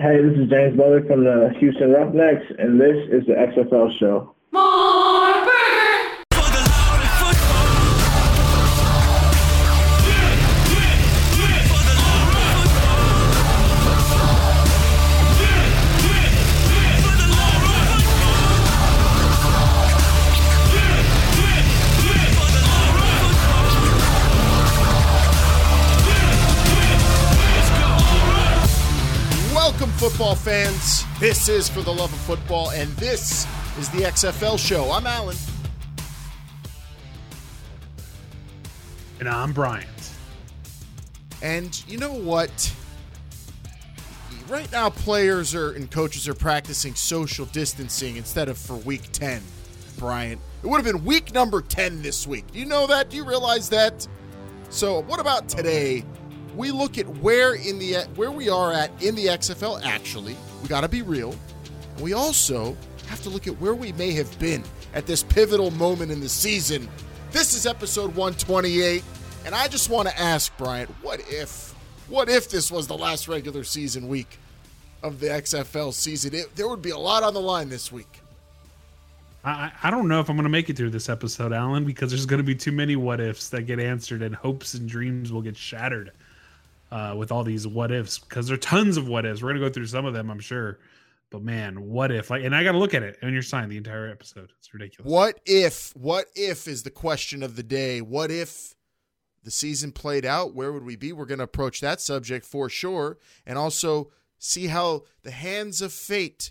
Hey, this is James Butler from the Houston Roughnecks, and this is the XFL show. Football fans. This is For the Love of Football, and this is the XFL show. I'm Alan. And I'm Bryant. And you know what? Right now, players are and coaches are practicing social distancing instead of for week 10, Bryant. It would have been week number 10 this week. Do you know that? Do you realize that? So, what about today? We look at where in the where we are at in the XFL actually. We got to be real. We also have to look at where we may have been at this pivotal moment in the season. This is episode 128, and I just want to ask Bryant, what if what if this was the last regular season week of the XFL season? It, there would be a lot on the line this week. I, I don't know if I'm going to make it through this episode, Alan, because there's going to be too many what ifs that get answered and hopes and dreams will get shattered uh, with all these what ifs because there are tons of what ifs. We're to go through some of them, I'm sure. But man, what if? Like, and I got to look at it on your sign the entire episode. It's ridiculous. What if? What if is the question of the day. What if the season played out? Where would we be? We're to approach that subject for sure, and also see how the hands of fate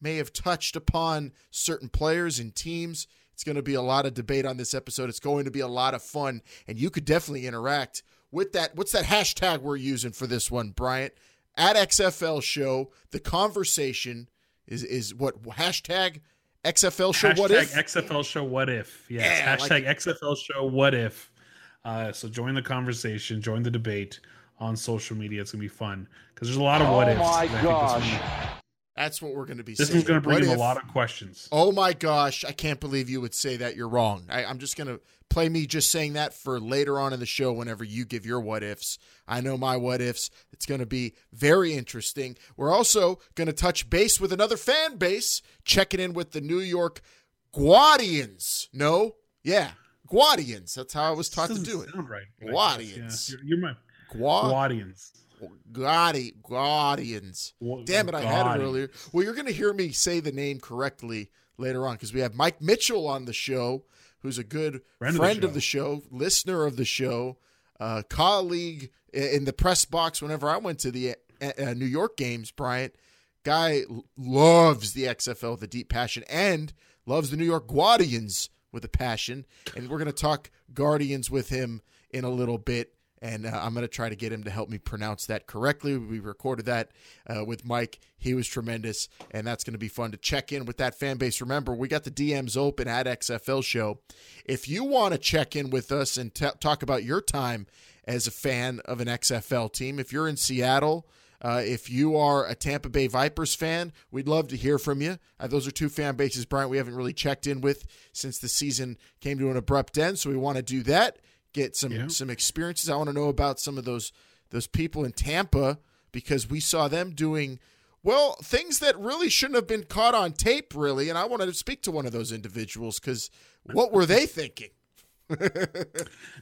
may have touched upon certain players and teams. It's going to be a lot of debate on this episode. It's going to be a lot of fun, and you could definitely interact with that. What's that hashtag we're using for this one, Bryant? At XFL Show, the conversation is is what hashtag XFL Show. Hashtag what if? XFL show what if? Yes. Yeah, Hashtag like- XFL show what if. Uh, so join the conversation, join the debate on social media. It's gonna be fun because there's a lot of what ifs. Oh my I gosh. That's what we're going to be. This saying. one's going to bring What in a lot of questions. Oh my gosh! I can't believe you would say that. You're wrong. I, I'm just going to play me just saying that for later on in the show. Whenever you give your what ifs, I know my what ifs. It's going to be very interesting. We're also going to touch base with another fan base, checking in with the New York Guardians. No, yeah, Guardians. That's how I was taught to do it. Sound right. Guardians. Yeah. You're, you're my Gua- Guardians. Guardi- Guardians. Gua- Damn it, I had it earlier. Well, you're going to hear me say the name correctly later on because we have Mike Mitchell on the show, who's a good friend, Friend of the of the show, listener of the show, uh, colleague in the press box whenever I went to the uh, uh, New York games, Bryant. Guy loves the XFL with a deep passion and loves the New York Guardians with a passion. And we're going to talk Guardians with him in a little bit and uh, I'm going to try to get him to help me pronounce that correctly. We recorded that uh, with Mike. He was tremendous, and that's going to be fun to check in with that fan base. Remember, we got the DMs open at XFL Show. If you want to check in with us and t- talk about your time as a fan of an XFL team, if you're in Seattle, uh, if you are a Tampa Bay Vipers fan, we'd love to hear from you. Uh, those are two fan bases, Brian, we haven't really checked in with since the season came to an abrupt end, so we want to do that get some Yeah. some experiences. I want to know about some of those those people in Tampa because we saw them doing well things that really shouldn't have been caught on tape, really. And I wanted to speak to one of those individuals because what were they thinking?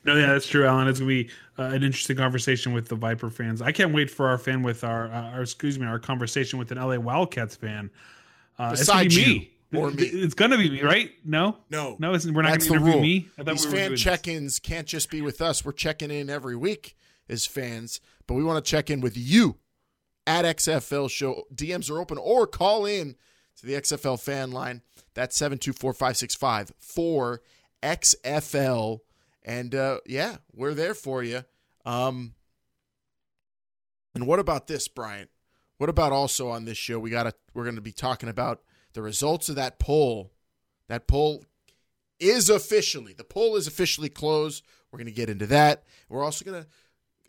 No, yeah, that's true, Alan. It's gonna be uh, an interesting conversation with the Viper fans. I can't wait for our fan with our, uh, our excuse me, our conversation with an LA Wildcats fan. Uh, it's gonna be you me. Or me. It's gonna be me, right? No, No, no, it's, we're not That's gonna interview rule. me. These we fan check-ins can't just be with us. We're checking in every week as fans, but we want to check in with you at XFL Show. DMs are open or call in to the XFL fan line. That's 724-565 4XFL. And uh, yeah, we're there for you. Um, and what about this, Bryant? What about also on this show? We got to we're going to be talking about the results of that poll. That poll is officially the poll is officially closed. We're going to get into that. We're also going to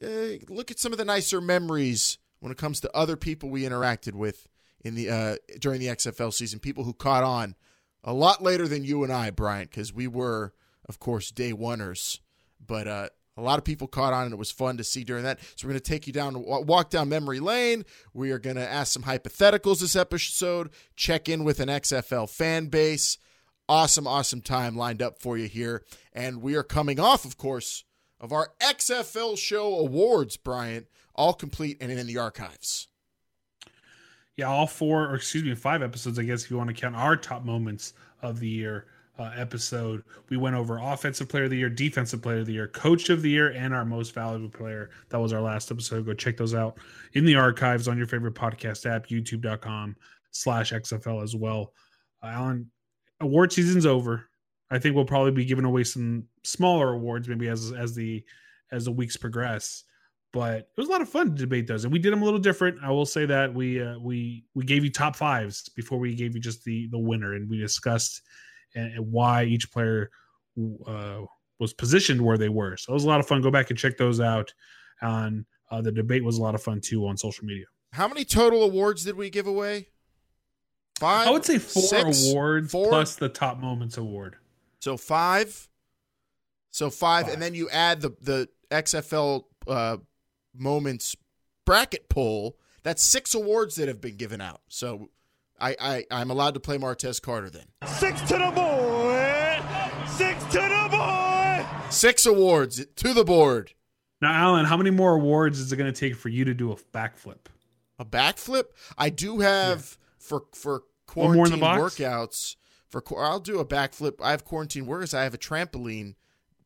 uh, look at some of the nicer memories when it comes to other people we interacted with in the uh, during the XFL season. People who caught on a lot later than you and I, Bryant, because we were, of course, day oneers. But uh, A lot of people caught on, and it was fun to see during that. So we're going to take you down, walk down memory lane. We are going to ask some hypotheticals this episode. Check in with an XFL fan base. Awesome, awesome time lined up for you here, and we are coming off, of course, of our XFL Show awards, Bryant, all complete and in the archives. Yeah, all four, or excuse me, five episodes, I guess, if you want to count our top moments of the year uh, episode. We went over offensive player of the year, defensive player of the year, coach of the year, and our most valuable player. That was our last episode. Go check those out in the archives on your favorite podcast app, youtube.com slash XFL as well. Uh, Alan, award season's over. I think we'll probably be giving away some smaller awards maybe as as the as the weeks progress. But it was a lot of fun to debate those, and we did them a little different. I will say that we uh, we we gave you top fives before we gave you just the the winner, and we discussed and, and why each player uh, was positioned where they were. So it was a lot of fun. Go back and check those out. On uh, the debate was a lot of fun too on social media. How many total awards did we give away? Five. I would say four six, awards four? plus the top moments award. So five. So five, five. and then you add the the XFL uh, moments bracket poll. That's six awards that have been given out. So I, I I'm allowed to play Martez Carter then. Six to the board. Six to the board. Six awards to the board. Now, Alan, how many more awards is it going to take for you to do a backflip? A backflip? I do have yeah. for for quarantine workouts. For I'll do a backflip. I have quarantine workouts. I have a trampoline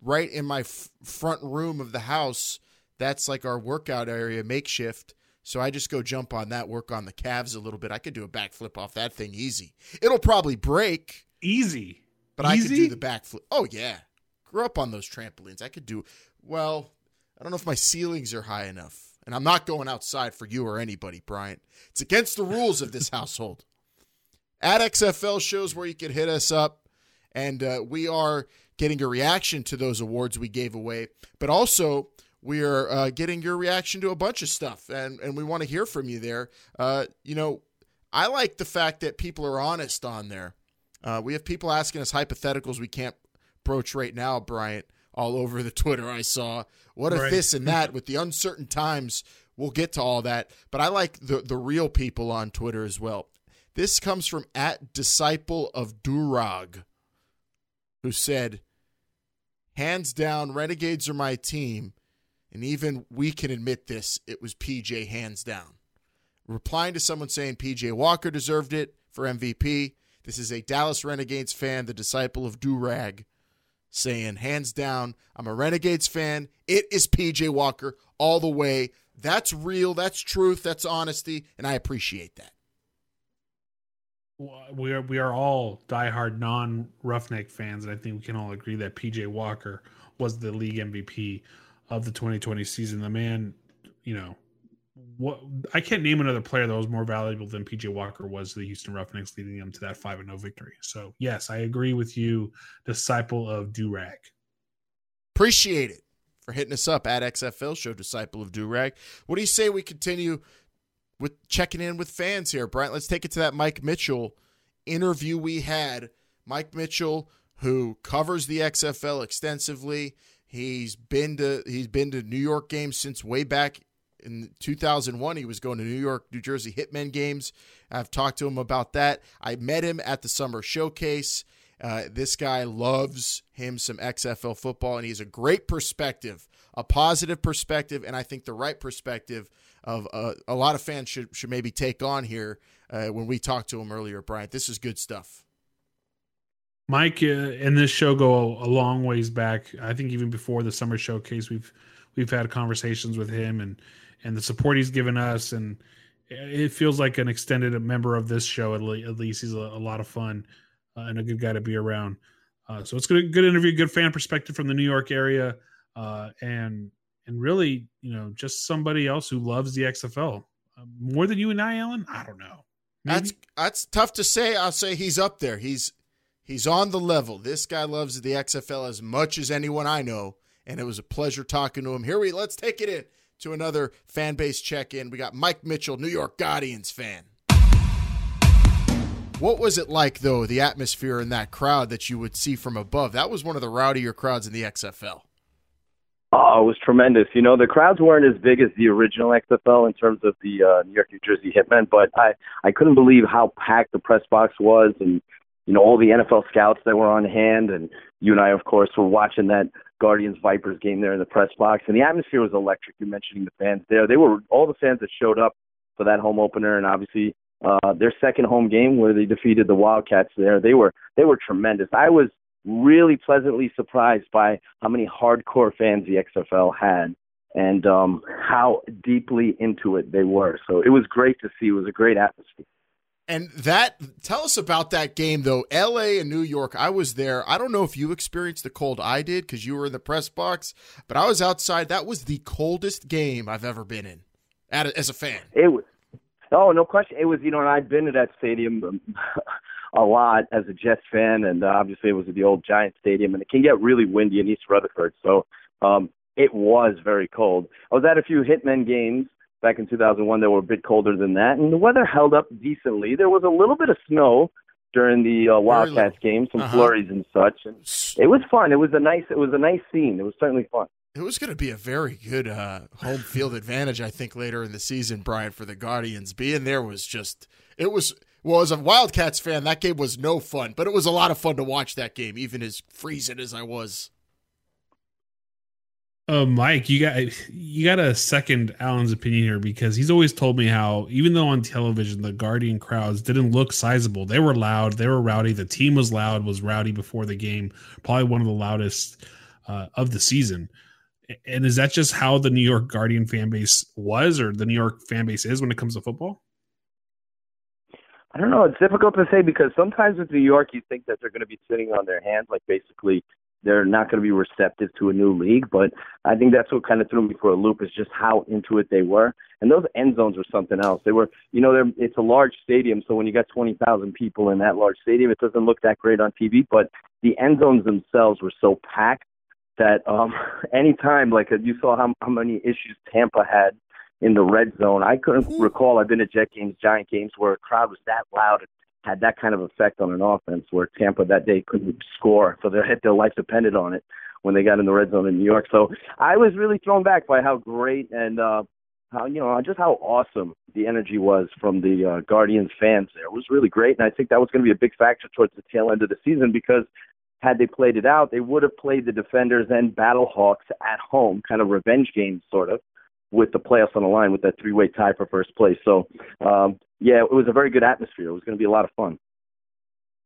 right in my f- front room of the house. That's like our workout area, makeshift. So I just go jump on that, work on the calves a little bit. I could do a backflip off that thing easy. It'll probably break. Easy. But easy? I could do the backflip. Oh yeah. Grew up on those trampolines. I could do well, I don't know if my ceilings are high enough. And I'm not going outside for you or anybody, Bryant. It's against the rules of this household. At XFL shows where you can hit us up, and uh, we are getting a reaction to those awards we gave away, but also we are uh, getting your reaction to a bunch of stuff, and and we want to hear from you there. Uh, you know, I like the fact that people are honest on there. Uh, we have people asking us hypotheticals we can't broach right now, Bryant, all over the Twitter. I saw what if right. this and that with the uncertain times. We'll get to all that, but I like the the real people on Twitter as well. This comes from at disciple of Durag, who said, "Hands down, Renegades are my team." And even we can admit this, it was PJ hands down. Replying to someone saying PJ Walker deserved it for MVP. This is a Dallas Renegades fan, the disciple of Durag, saying, hands down, I'm a Renegades fan. It is PJ Walker all the way. That's real. That's truth. That's honesty. And I appreciate that. We are we are all diehard non roughneck fans, and I think we can all agree that PJ Walker was the league MVP of the 2020 season. The man, you know, what I can't name another player that was more valuable than PJ Walker was the Houston Roughnecks, leading them to that five and no victory. So yes, I agree with you, disciple of Durag. Appreciate it for hitting us up at XFL Show, disciple of Durag. What do you say we continue with checking in with fans here, Brian? Let's take it to that Mike Mitchell interview we had. Mike Mitchell, who covers the XFL extensively He's been to he's been to New York games since way back in 2001 he was going to New York, New Jersey Hitmen games. I've talked to him about that. I met him at the summer showcase. Uh, this guy loves him some XFL football, and he's a great perspective, a positive perspective, and I think the right perspective of uh, a lot of fans should should maybe take on here uh, when we talked to him earlier. Bryant, this is good stuff. Mike uh, and this show go a long ways back. I think even before the summer showcase, we've we've had conversations with him and and the support he's given us, and it feels like an extended member of this show. At, le- at least he's a, a, lot of fun uh, and a good guy to be around. Uh, so it's good, good interview, good fan perspective from the New York area, uh, and and really, you know, just somebody else who loves the XFL uh, more than you and I, Alan. I don't know. Maybe? That's that's tough to say. I'll say he's up there. He's He's on the level. This guy loves the XFL as much as anyone I know, and it was a pleasure talking to him. Here we let's take it in to another fan base check in. We got Mike Mitchell, New York Guardians fan. What was it like though, the atmosphere in that crowd that you would see from above? That was one of the rowdier crowds in the XFL. Oh, it was tremendous. You know, the crowds weren't as big as the original XFL in terms of the uh, New York, New Jersey Hitmen, but I I couldn't believe how packed the press box was, and you know all the NFL scouts that were on hand, and you and I, of course, were watching that Guardians Vipers game there in the press box, and the atmosphere was electric. You're mentioning the fans there; they were all the fans that showed up for that home opener, and obviously uh, their second home game where they defeated the Wildcats. There, they were they were tremendous. I was really pleasantly surprised by how many hardcore fans the XFL had and um, how deeply into it they were. So it was great to see. It was a great atmosphere. And that, tell us about that game though. LA and New York, I was there. I don't know if you experienced the cold I did because you were in the press box, but I was outside. That was the coldest game I've ever been in as a fan. It was, oh, no question. It was, you know, and I've been to that stadium um, a lot as a Jets fan, and obviously it was at the old Giant Stadium, and it can get really windy in East Rutherford. So um, it was very cold. I was at a few Hitmen games back in 2001 that were a bit colder than that, and the weather held up decently. There was a little bit of snow during the uh, Wildcats game, some uh-huh. flurries and such. And it was fun. It was a nice. It was a nice scene. It was certainly fun. It was going to be a very good uh, home field advantage, I think, later in the season, Brian, for the Guardians. Being there was just it was well, as a Wildcats fan, that game was no fun, but it was a lot of fun to watch that game, even as freezing as I was. Uh, Mike, you got you got a second Alan's opinion here because he's always told me how even though on television the Guardian crowds didn't look sizable, they were loud, they were rowdy. The team was loud, was rowdy before the game, probably one of the loudest uh, of the season. And is that just how the New York Guardian fan base was, or the New York fan base is when it comes to football? I don't know. It's difficult to say because sometimes with New York, you think that they're going to be sitting on their hands, like basically they're not going to be receptive to a new league. But I think that's what kind of threw me for a loop is just how into it they were. And those end zones were something else. They were, you know, they're, it's a large stadium, so when you got 20,000 people in that large stadium, it doesn't look that great on TV. But the end zones themselves were so packed that um anytime, like you saw how, how many issues Tampa had in the red zone. I couldn't recall. I've been at Jet games, Giant games, where a crowd was that loud and had that kind of effect on an offense. Where Tampa that day couldn't score, so their their life depended on it when they got in the red zone in New York. So I was really thrown back by how great and uh, how you know just how awesome the energy was from the uh, Guardians fans. There it was really great, and I think that was going to be a big factor towards the tail end of the season because had they played it out, they would have played the Defenders and Battlehawks at home, kind of revenge games, sort of with the playoffs on the line with that three-way tie for first place. So, um, yeah, it was a very good atmosphere. It was going to be a lot of fun.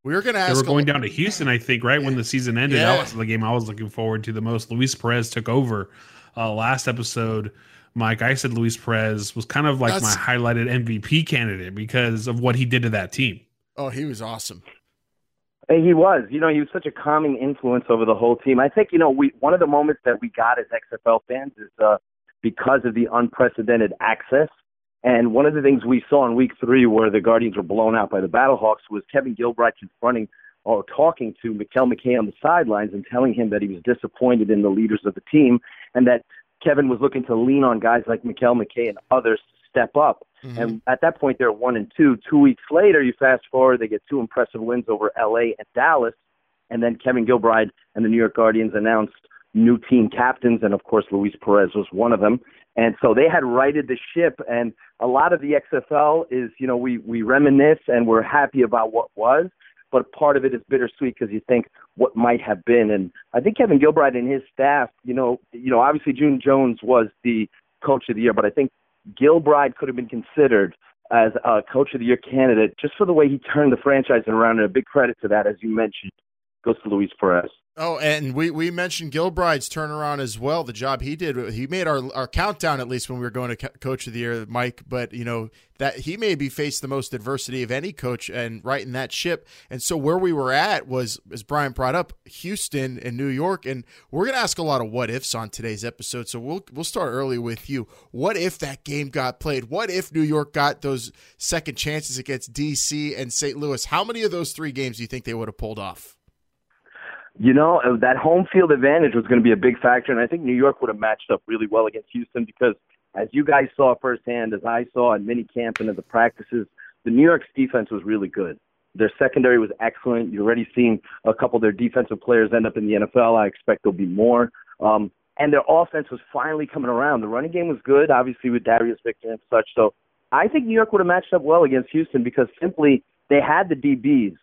We were going to ask. They were going down to Houston, I think, right when the season ended. Yeah. That was the game I was looking forward to the most. Luis Perez took over uh, last episode. Mike, I said Luis Perez was kind of like That's... my highlighted MVP candidate because of what he did to that team. Oh, he was awesome. He was, you know, he was such a calming influence over the whole team. I think, you know, we one of the moments that we got as XFL fans is uh, because of the unprecedented access. And one of the things we saw in week three where the Guardians were blown out by the Battlehawks was Kevin Gilbride confronting or talking to Mikel McKay on the sidelines and telling him that he was disappointed in the leaders of the team and that Kevin was looking to lean on guys like Mikel McKay and others to step up. Mm-hmm. And at that point, they're one and two. Two weeks later, you fast forward, they get two impressive wins over LA and Dallas. And then Kevin Gilbride and the New York Guardians announced new team captains, and of course Luis Perez was one of them. And so they had righted the ship, and a lot of the XFL is, you know, we we reminisce and we're happy about what was, but part of it is bittersweet because you think what might have been. And I think Kevin Gilbride and his staff, you know, you know, obviously June Jones was the coach of the year, but I think Gilbride could have been considered as a coach of the year candidate just for the way he turned the franchise around. And a big credit to that, as you mentioned, goes to Luis Perez. Oh, and we, we mentioned Gilbride's turnaround as well. The job he did, he made our our countdown at least when we were going to Coach of the Year, Mike. But you know that he maybe faced the most adversity of any coach, and right in that ship. And so where we were at was, as Brian brought up, Houston and New York. And we're to ask a lot of what ifs on today's episode. So we'll we'll start early with you. What if that game got played? What if New York got those second chances against DC and St. Louis? How many of those three games do you think they would have pulled off? You know, uh, that home field advantage was going to be a big factor, and I think New York would have matched up really well against Houston because, as you guys saw firsthand, as I saw in mini camp and at the practices, the New York's defense was really good. Their secondary was excellent. You're already seeing a couple of their defensive players end up in the NFL. I expect there'll be more. Um, and their offense was finally coming around. The running game was good, obviously with Darius Victor and such. So I think New York would have matched up well against Houston because simply they had the DBs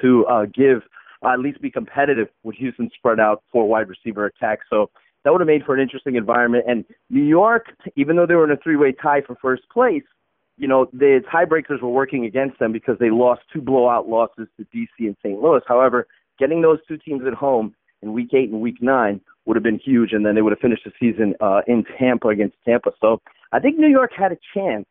to uh, give uh, at least be competitive with Houston spread out four wide receiver attack. So that would have made for an interesting environment. And New York, even though they were in a three-way tie for first place, you know the tiebreakers were working against them because they lost two blowout losses to DC and St. Louis. However, getting those two teams at home in Week Eight and Week Nine would have been huge, and then they would have finished the season uh, in Tampa against Tampa. So I think New York had a chance,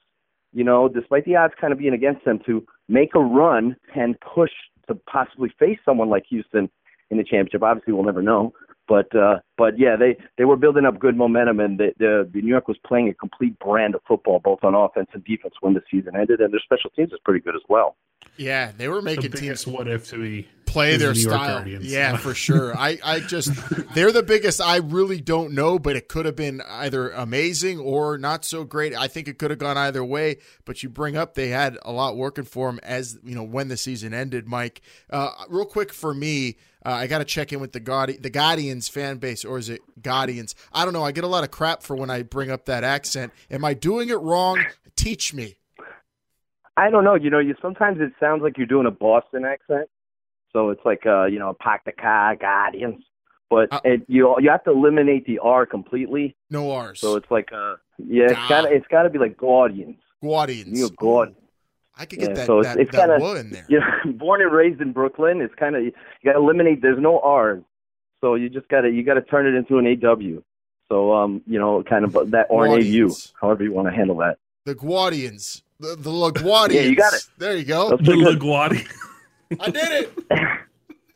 you know, despite the odds kind of being against them, to make a run and push to possibly face someone like Houston in the championship. Obviously, we'll never know. But uh, but yeah, they they were building up good momentum, and the, the the New York was playing a complete brand of football, both on offense and defense, when the season ended, and their special teams is pretty good as well. Yeah, they were making the teams what if to me play their style. Guardians. Yeah, for sure. I, I just they're the biggest. I really don't know, but it could have been either amazing or not so great. I think it could have gone either way. But you bring up they had a lot working for them as you know when the season ended. Mike, uh, real quick for me. Uh, I got to check in with the Guardi- the Guardians fan base, or is it Guardians? I don't know. I get a lot of crap for when I bring up that accent. Am I doing it wrong? Teach me. I don't know. You know, you sometimes it sounds like you're doing a Boston accent, so it's like uh, you know, park the car, Guardians. But Uh, it, you you have to eliminate the R completely. No R's. So it's like uh, yeah, it's Ah. gotta it's gotta be like Guardians. Guardians. You're God. I could get Yeah, that so it's- that, it's that kinda- in there. You know, born and raised in Brooklyn, it's kind of you got to eliminate. There's no R's, so you just gotta you gotta turn it into an AW. So um, you know, kind of that or an AU, however you want to handle that. The Guardians. The, the LaGuardians. Yeah, you got it. There you go. The pretty. Laguardi. I did it.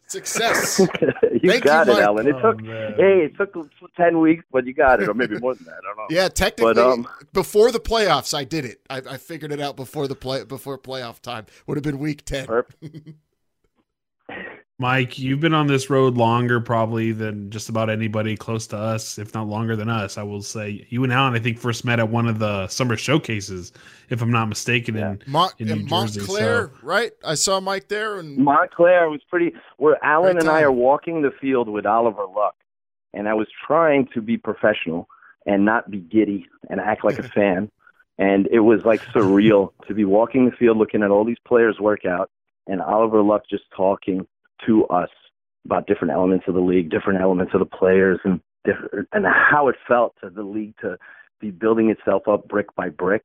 Success. you Thank got you, it, Mike. Alan. It Oh, took man. hey, it took ten weeks, but you got it, or maybe more than that. I don't know. Yeah, technically, But, um, before the playoffs, I did it. I, I figured it out before the play before playoff time. Would have been week ten. Perfect. Mike, you've been on this road longer probably than just about anybody close to us, if not longer than us. I will say you and Alan, I think, first met at one of the summer showcases, if I'm not mistaken. Yeah. In Mont- in New in Jersey, so- right? I saw Mike there, and Montclair was pretty. Where Alan Great and I are walking the field with Oliver Luck, and I was trying to be professional and not be giddy and act like a fan. And it was like surreal to be walking the field, looking at all these players work out, and Oliver Luck just talking to us about different elements of the league, different elements of the players, and different, and how it felt to the league to be building itself up brick by brick.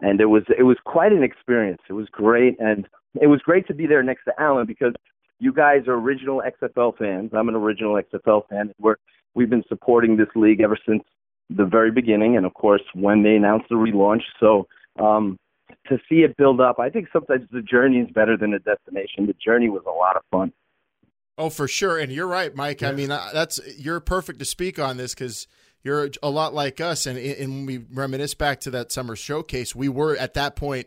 And it was it was quite an experience. It was great, and it was great to be there next to Alan because you guys are original XFL fans. I'm an original XFL fan. We're we've been supporting this league ever since the very beginning, and of course when they announced the relaunch. So um, to see it build up, I think sometimes the journey is better than the destination. The journey was a lot of fun. Oh, for sure. And you're right, Mike. I mean, uh, that's you're perfect to speak on this because you're a lot like us. And, and when we reminisce back to that summer showcase, we were at that point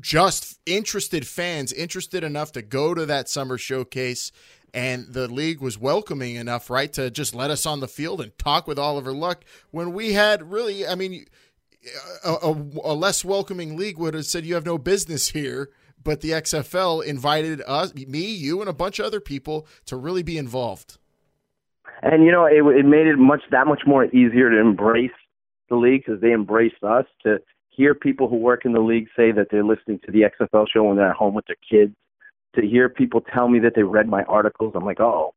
just interested fans, interested enough to go to that summer showcase. And the league was welcoming enough, right, to just let us on the field and talk with Oliver Luck when we had really, I mean, a, a, a less welcoming league would have said you have no business here. But the XFL invited us, me, you, and a bunch of other people to really be involved. And you know, it it made it much that much more easier to embrace the league because they embraced us. To hear people who work in the league say that they're listening to the XFL show when they're at home with their kids. To hear people tell me that they read my articles, I'm like, oh,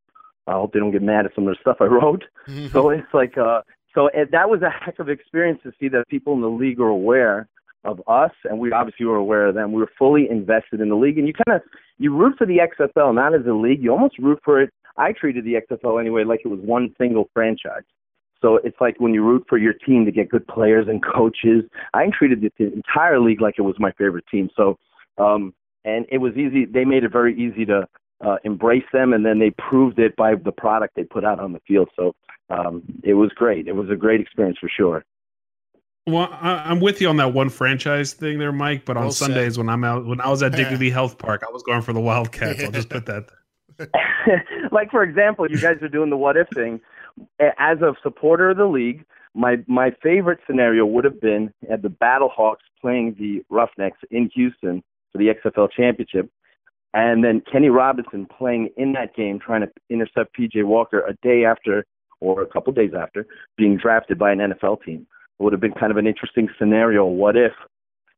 I hope they don't get mad at some of the stuff I wrote. So it's like, uh, so it, that was a heck of experience to see that people in the league are aware of us, and we obviously were aware of them. We were fully invested in the league, and you kind of you root for the XFL not as a league. You almost root for it. I treated the XFL anyway like it was one single franchise. So it's like when you root for your team to get good players and coaches. I treated the, entire league like it was my favorite team. So, um, and it was easy. They made it very easy to uh, embrace them, and then they proved it by the product they put out on the field. So um, it was great. It was a great experience for sure. Well, I, I'm with you on that one franchise thing there, Mike. But on Well. Sundays when I'm out, when I was at Dignity Health Park, I was going for the Wildcats. I'll just put that. There. like for example, you guys are doing the what if thing. As a supporter of the league, my my favorite scenario would have been at the Battlehawks playing the Roughnecks in Houston for the XFL championship, and then Kenny Robinson playing in that game trying to intercept PJ Walker a day after or a couple days after, being drafted by an NFL team. It would have been kind of an interesting scenario. What if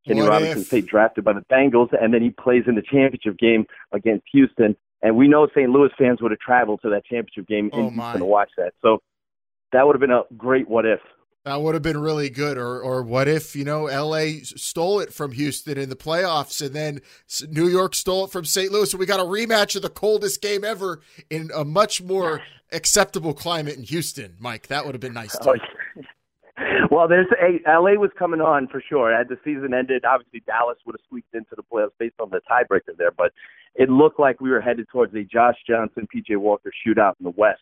Kenny What Robinson stayed drafted by the Bengals and then he plays in the championship game against Houston? And we know St. Louis fans would have traveled to that championship game Oh, in my. Houston to watch that. So that would have been a great what if. That would have been really good. Or, or what if you know L.A. stole it from Houston in the playoffs, and then New York stole it from St. Louis, and we got a rematch of the coldest game ever in a much more acceptable climate in Houston. Mike, that would have been nice. Oh, Too. Well, there's a LA was coming on for sure. Had the season ended, obviously Dallas would have squeaked into the playoffs based on the tiebreaker there, but it looked like we were headed towards a Josh Johnson, PJ Walker shootout in the West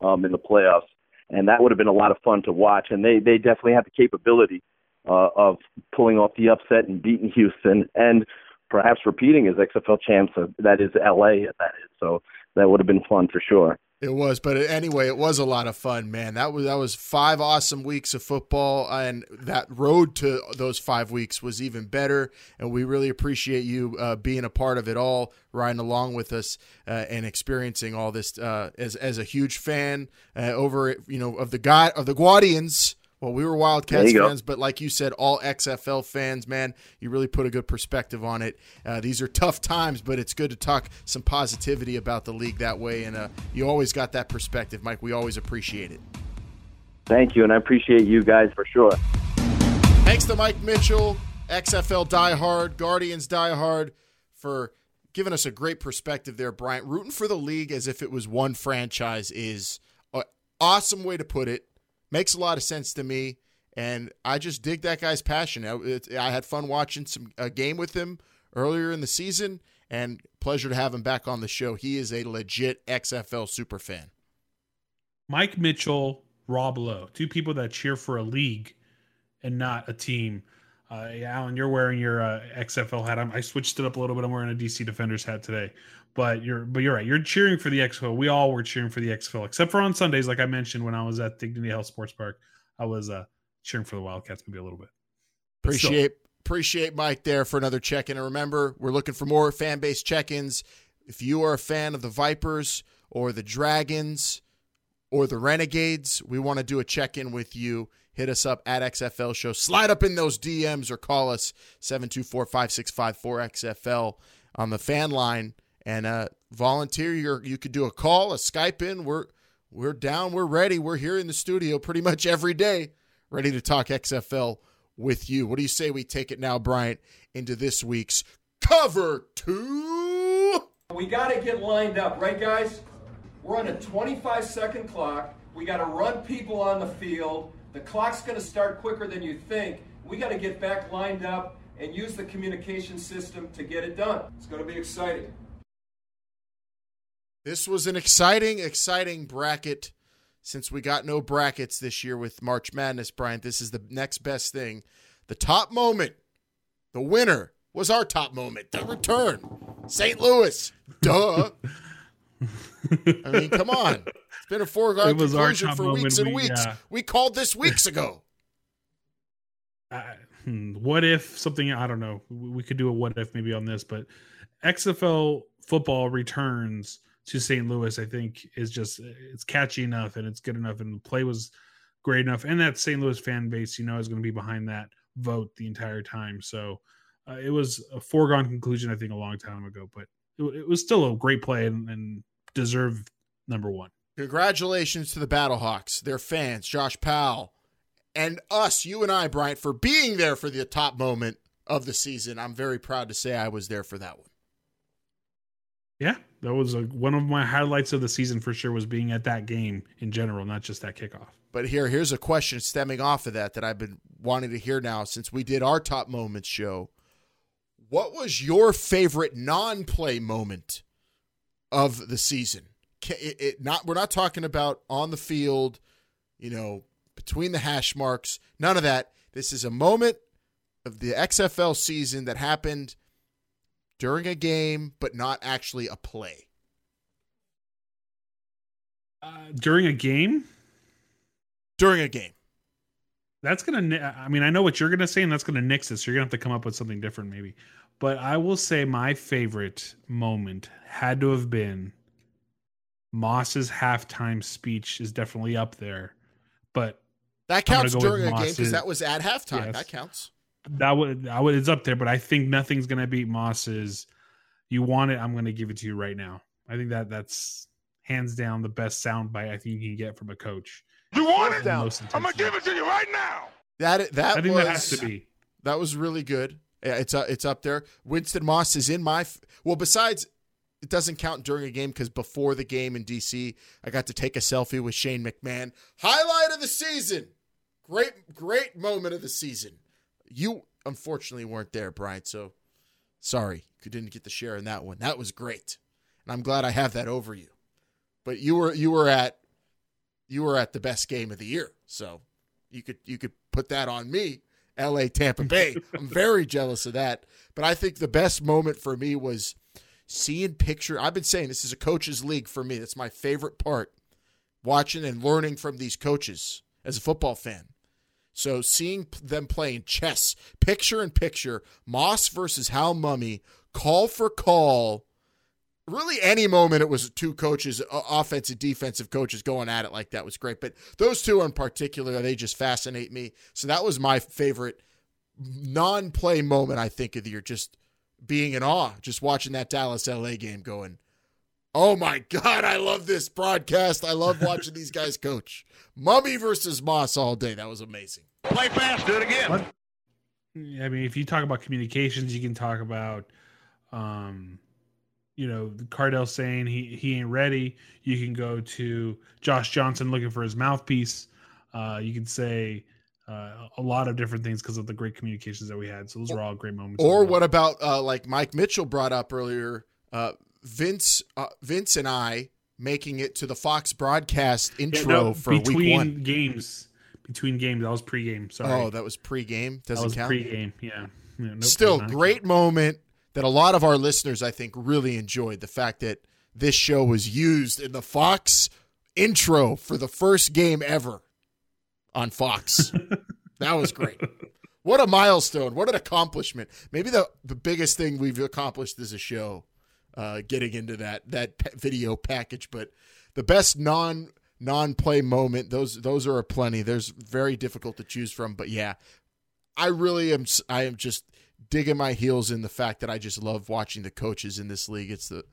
um, in the playoffs, and that would have been a lot of fun to watch. And they they definitely have the capability uh, of pulling off the upset and beating Houston, and perhaps repeating as XFL champs. That is LA. That is so. That would have been fun for sure. It was, but anyway, it was a lot of fun, man. That was that was five awesome weeks of football, and that road to those five weeks was even better. And we really appreciate you uh, being a part of it all, riding along with us, uh, and experiencing all this uh, as as a huge fan uh, over you know of the guy of the Guardians. Well, we were Wildcats you go. fans, but like you said, all XFL fans, man, you really put a good perspective on it. Uh, these are tough times, but it's good to talk some positivity about the league that way. And uh, you always got that perspective, Mike. We always appreciate it. Thank you, and I appreciate you guys for sure. Thanks to Mike Mitchell, XFL diehard, Guardians diehard, for giving us a great perspective there, Bryant. Rooting for the league as if it was one franchise is an awesome way to put it. Makes a lot of sense to me, and I just dig that guy's passion. I, I had fun watching some a game with him earlier in the season, and pleasure to have him back on the show. He is a legit XFL super fan. Mike Mitchell, Rob Lowe, two people that cheer for a league and not a team. Uh, Alan, you're wearing your uh, XFL hat. I'm, I switched it up a little bit. I'm wearing a DC Defenders hat today, but you're but you're right. You're cheering for the XFL. We all were cheering for the XFL, except for on Sundays, like I mentioned when I was at Dignity Health Sports Park. I was uh, cheering for the Wildcats maybe a little bit. Appreciate appreciate Mike there for another check in. And remember, we're looking for more fan base check ins. If you are a fan of the Vipers or the Dragons or the Renegades, we want to do a check in with you. Hit us up at XFL Show. Slide up in those DMs or call us 724 565 4XFL on the fan line and uh, volunteer. Your, you could do a call, a Skype in. We're, we're down. We're ready. We're here in the studio pretty much every day, ready to talk XFL with you. What do you say we take it now, Bryant, into this week's cover two? We got to get lined up, right, guys? We're on a 25 second clock. We got to run people on the field. The clock's going to start quicker than you think. We got to get back lined up and use the communication system to get it done. It's going to be exciting. This was an exciting, exciting bracket. Since we got no brackets this year with March Madness, Bryant, this is the next best thing. The top moment, the winner, was our top moment. The return, St. Louis. Duh. I mean, come on. Been a foregone conclusion for weeks and We, weeks. uh, we called this weeks ago. uh, what if something I don't know. We could do a what if maybe on this, but XFL football returns to St. Louis. I think is just it's catchy enough and it's good enough, and the play was great enough, and that St. Louis fan base, you know, is going to be behind that vote the entire time. So uh, it was a foregone conclusion, I think, a long time ago, but it, it was still a great play and, and deserved number one. Congratulations to the Battlehawks, their fans, Josh Powell, and us, you and I, Bryant, for being there for the top moment of the season. I'm very proud to say I was there for that one. Yeah, that was a, one of my highlights of the season for sure. Was being at that game in general, not just that kickoff. But here, here's a question stemming off of that that I've been wanting to hear now since we did our top moments show. What was your favorite non-play moment of the season? It, it not we're not talking about on the field, you know, between the hash marks. None of that. This is a moment of the XFL season that happened during a game, but not actually a play. Uh, during a game, During a game. that's gonna. I mean, I know what you're gonna say, and that's gonna nix it. So you're gonna have to come up with something different, maybe. But I will say my favorite moment had to have been Moss's halftime speech is definitely up there, but that counts go during a game because that was at halftime. Yes. That counts. That would that would it's up there, but I think nothing's gonna beat Moss's. You want it? I'm gonna give it to you right now. I think that that's hands down the best soundbite I think you can get from a coach. You want it? Down. I'm gonna give it to you right now. That that I think was, that has to be. That was really good. It's uh, it's up there. Winston Moss is in my f- well. Besides, it doesn't count during a game because before the game in DC, I got to take a selfie with Shane McMahon. Highlight of the season. Great, great moment of the season. You unfortunately weren't there, Brian. So sorry you didn't get the share in that one. That was great, and I'm glad I have that over you. But you were you were at you were at the best game of the year, so you could you could put that on me. L.A. Tampa Bay. I'm very jealous of that. But I think the best moment for me was seeing picture. I've been saying this is a coaches league for me. That's my favorite part. Watching and learning from these coaches as a football fan. So seeing them playing chess, picture in picture, Moss versus Hal Mumme, call for call. Really, any moment it was two coaches, uh, offensive, defensive coaches going at it like that was great. But those two in particular, they just fascinate me. So that was my favorite non-play moment I think of the year. Just being in awe, just watching that Dallas LA game, going, Oh my God, I love this broadcast. I love watching these guys coach. Mumme versus Moss all day. That was amazing. Play fast, do it again. I mean, if you talk about communications, you can talk about, um, you know, Cardale saying he, he ain't ready. You can go to Josh Johnson looking for his mouthpiece. Uh, you can say uh, a lot of different things because of the great communications that we had. So those were all great moments. Or what about uh, like Mike Mitchell brought up earlier? Uh, Vince, uh, Vince, and I making it to the Fox broadcast intro yeah, no, for between week one. games. Between games, that was pregame. Sorry. Oh, that was pregame. Doesn't that was count. Pregame, yeah. yeah nope, Still, great count. moment that a lot of our listeners, I think, really enjoyed. The fact that this show was used in the Fox intro for the first game ever on Fox. that was great. What a milestone! What an accomplishment! Maybe the the biggest thing we've accomplished as a show uh, getting into that that video package. But the best non non play moment those those are plenty. There's very difficult to choose from, but yeah, I really am. I am just digging my heels in the fact that I just love watching the coaches in this league. It's the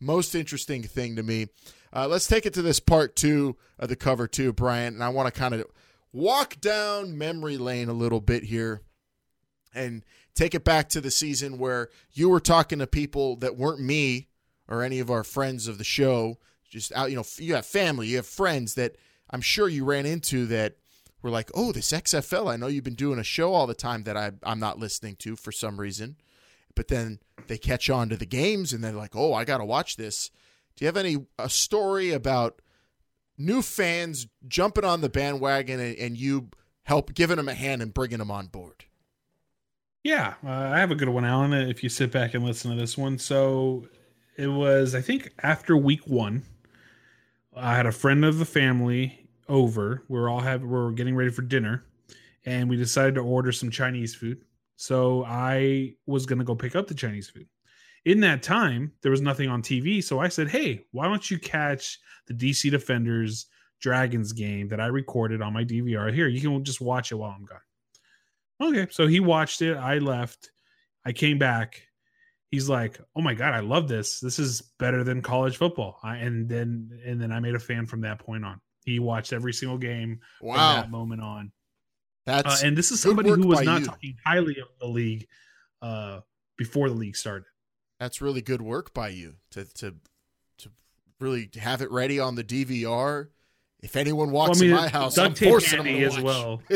most interesting thing to me. Uh, let's take it to this part two of the cover two, Brian, and I want to kind of walk down memory lane a little bit here and take it back to the season where you were talking to people that weren't me or any of our friends of the show. Just out, you know, you have family, you have friends that I'm sure you ran into that were like, oh, this XFL, I know you've been doing a show all the time that I, I'm not listening to for some reason. But then they catch on to the games and they're like, oh, I got to watch this. Do you have any a story about new fans jumping on the bandwagon and, and you help giving them a hand and bringing them on board? Yeah, uh, I have a good one, Alan. If you sit back and listen to this one, so it was I think after week one, I had a friend of the family over. We're all have we're getting ready for dinner, and we decided to order some Chinese food. So I was gonna go pick up the Chinese food. In that time, there was nothing on TV, so I said, "Hey, why don't you catch the DC Defenders Dragons game that I recorded on my DVR here? You can just watch it while I'm gone." Okay. So he watched it. I left. I came back. He's like, "Oh my god, I love this. This is better than college football." I, and then and then I made a fan from that point on. He watched every single game wow. from that moment on. That's uh, and this is somebody who was not you. talking highly of the league uh, before the league started. That's really good work by you to to to really have it ready on the DVR if anyone walks well, I mean, in my house, duct I'm tape forcing handy them to as well.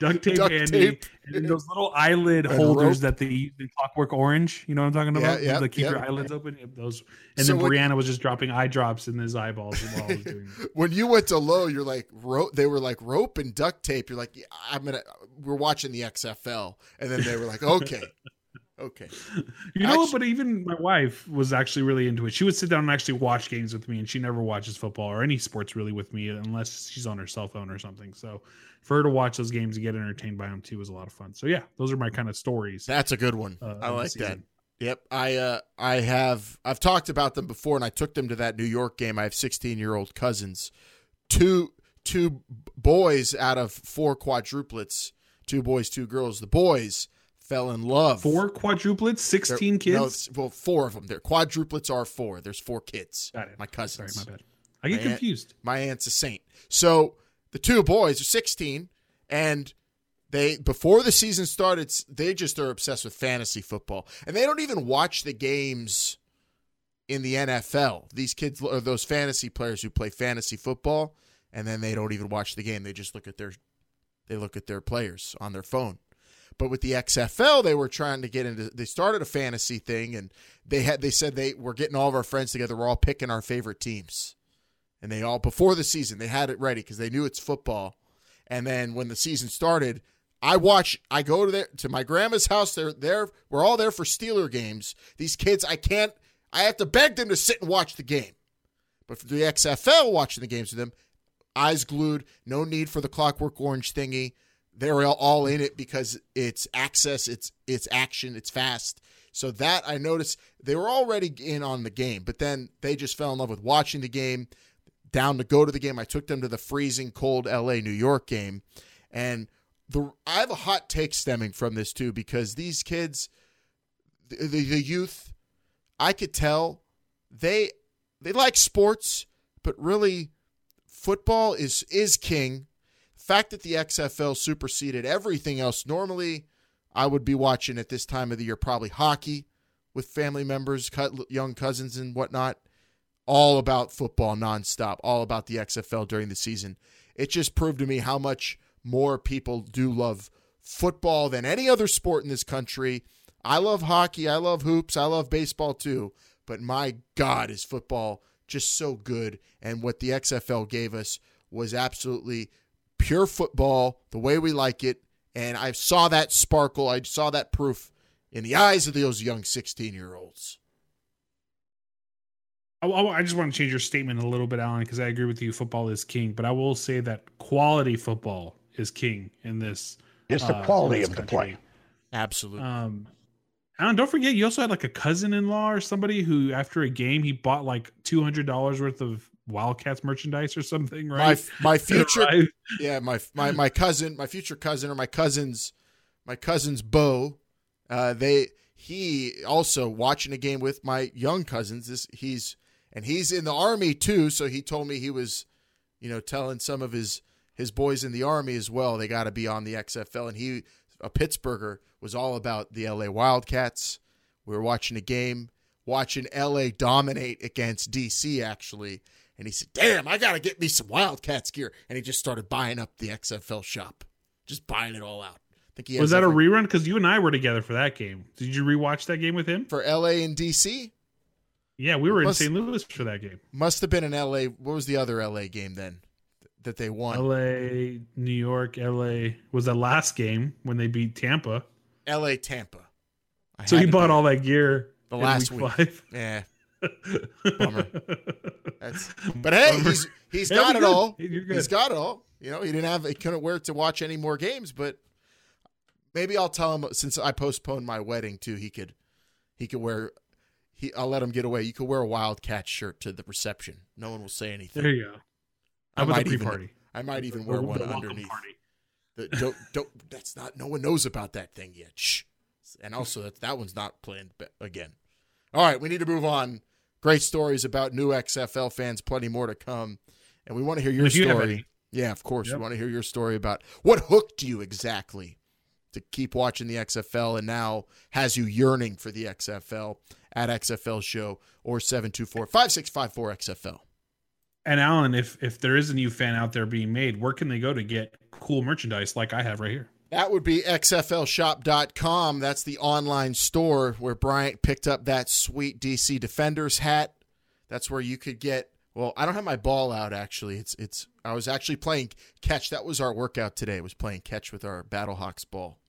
Duct tape duct handy, tape. and those little eyelid and holders rope. that they use in Clockwork Orange. You know what I'm talking about? Yeah, yeah, that keep yeah. your eyelids open. Those, and so then Brianna was just dropping eye drops in his eyeballs while I was doing. It. when you went to low, you're like rope. They were like rope and duct tape. You're like, I'm gonna. We're watching the XFL, and then they were like, okay. Okay. You know, actually, but even my wife was actually really into it. She would sit down and actually watch games with me, and she never watches football or any sports really with me unless she's on her cell phone or something. So for her to watch those games and get entertained by them too was a lot of fun. So yeah, those are my kind of stories. That's a good one. Uh, I like that. Yep, I uh, I have I've talked about them before, and I took them to that New York game. I have 16 year old cousins, two two boys out of four quadruplets, two boys, two girls. The boys fell in love. Four quadruplets, They're- 16 no, kids. well, four of them. They're quadruplets are four. There's four kids. Got it. My cousins. Sorry, my bad. I get My aunt- confused. my aunt's a saint. So the two boys are 16, and they before the season started, they just are obsessed with fantasy football, and they don't even watch the games in the NFL. These kids are those fantasy players who play fantasy football, and then they don't even watch the game. They just look at their they look at their players on their phone. But with the XFL, they were trying to get into. They started a fantasy thing, and they had. They said they were getting all of our friends together. We're all picking our favorite teams, and they all before the season they had it ready because they knew it's football. And then when the season started, I watch. I go to their to my grandma's house. They're there. We're all there for Steeler games. These kids, I can't. I have to beg them to sit and watch the game. But for the XFL, watching the games with them, eyes glued. No need for the Clockwork Orange thingy. They're all- in it because it's access, it's it's action, it's fast. So that I noticed they were already in on the game, but then they just fell in love with watching the game. Down to go to the game, I took them to the freezing cold LA New York game, and the I have a hot take stemming from this too because these kids, the, the, the youth, I could tell they they like sports, but really football is is king. Fact that the XFL superseded everything else. Normally, I would be watching at this time of the year probably hockey with family members, cut, young cousins, and whatnot. All about football nonstop. All about the XFL during the season. It just proved to me how much more people do love football than any other sport in this country. I love hockey. I love hoops. I love baseball too. But my God, is football just so good. And what the XFL gave us was absolutely pure football, the way we like it. And I saw that sparkle. I saw that proof in the eyes of those young 16 year olds. I, I I just want to change your statement a little bit, Alan, because I agree with you. Football is king, but I will say that quality football is king in this. It's the uh, quality in of the play. Absolutely. Um, Alan, don't forget, you also had like a cousin-in-law or somebody who, after a game, he bought like two hundred dollars worth of Wildcats merchandise or something, my right? my future yeah my my my cousin my future cousin or my cousin's my cousin's beau uh they he also watching a game with my young cousins this he's and he's in the army too so he told me he was you know telling some of his his boys in the army as well they got to be on the XFL and he a Pittsburgher was all about the LA Wildcats we were watching a game watching LA dominate against DC actually and he said, "Damn, I got to get me some Wildcats gear." And he just started buying up the XFL shop. Just buying it all out. I think he Was that a rerun? Because you and I were together for that game. Did you rewatch that game with him? for LA and DC? Yeah, we were in St. Louis for that game. Must have been in LA. What was the other LA game then that they won? L.A., New York, L.A. was the last game when they beat Tampa. LA Tampa. I So he bought all that gear The last week week. five. Yeah, Bummer. That's, but hey, Bummer. he's he's It'll got it good. all. He's got it all. You know, he didn't have he couldn't wear it to watch any more games, but maybe I'll tell him since I postponed my wedding too, he could he could wear he I'll let him get away. You could wear a Wildcat shirt to the reception. No one will say anything. There you go. I How about might even- pre-party? I might even wear one underneath. party. The, don't don't that's not no one knows about that thing yet. Shh. And also that that one's not planned again. All right, we need to move on. Great stories about new XFL fans, plenty more to come. And we want to hear your you story. Yeah, of course. Yep. We want to hear your story about what hooked you exactly to keep watching the XFL and now has you yearning for the XFL at XFL Show or 724 5654 XFL. And Alan, if if there is a new fan out there being made, where can they go to get cool merchandise like I have right here? That would be xflshop.com. That's the online store where Bryant picked up that sweet DC Defenders hat. That's where you could get well, I don't have my ball out actually. It's it's I was actually playing catch. That was our workout today. Was playing catch with our Battlehawks ball.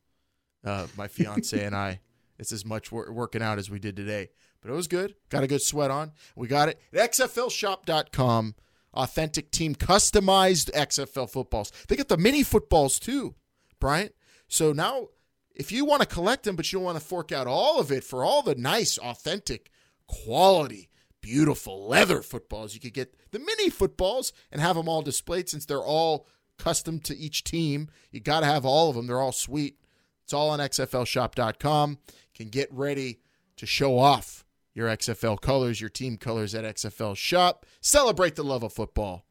Uh, my fiance and I. It's as much wor- working out as we did today. But it was good. Got a good sweat on. We got it at xflshop.com. Authentic team customized XFL footballs. They got the mini footballs too. Bryant. So now if you want to collect them, but you don't want to fork out all of it for all the nice, authentic, quality, beautiful leather footballs, you could get the mini footballs and have them all displayed since they're all custom to each team. You got to have all of them. They're all sweet. It's all on XFLshop.com. Can get ready to show off your XFL colors, your team colors at XFL Shop. Celebrate the love of football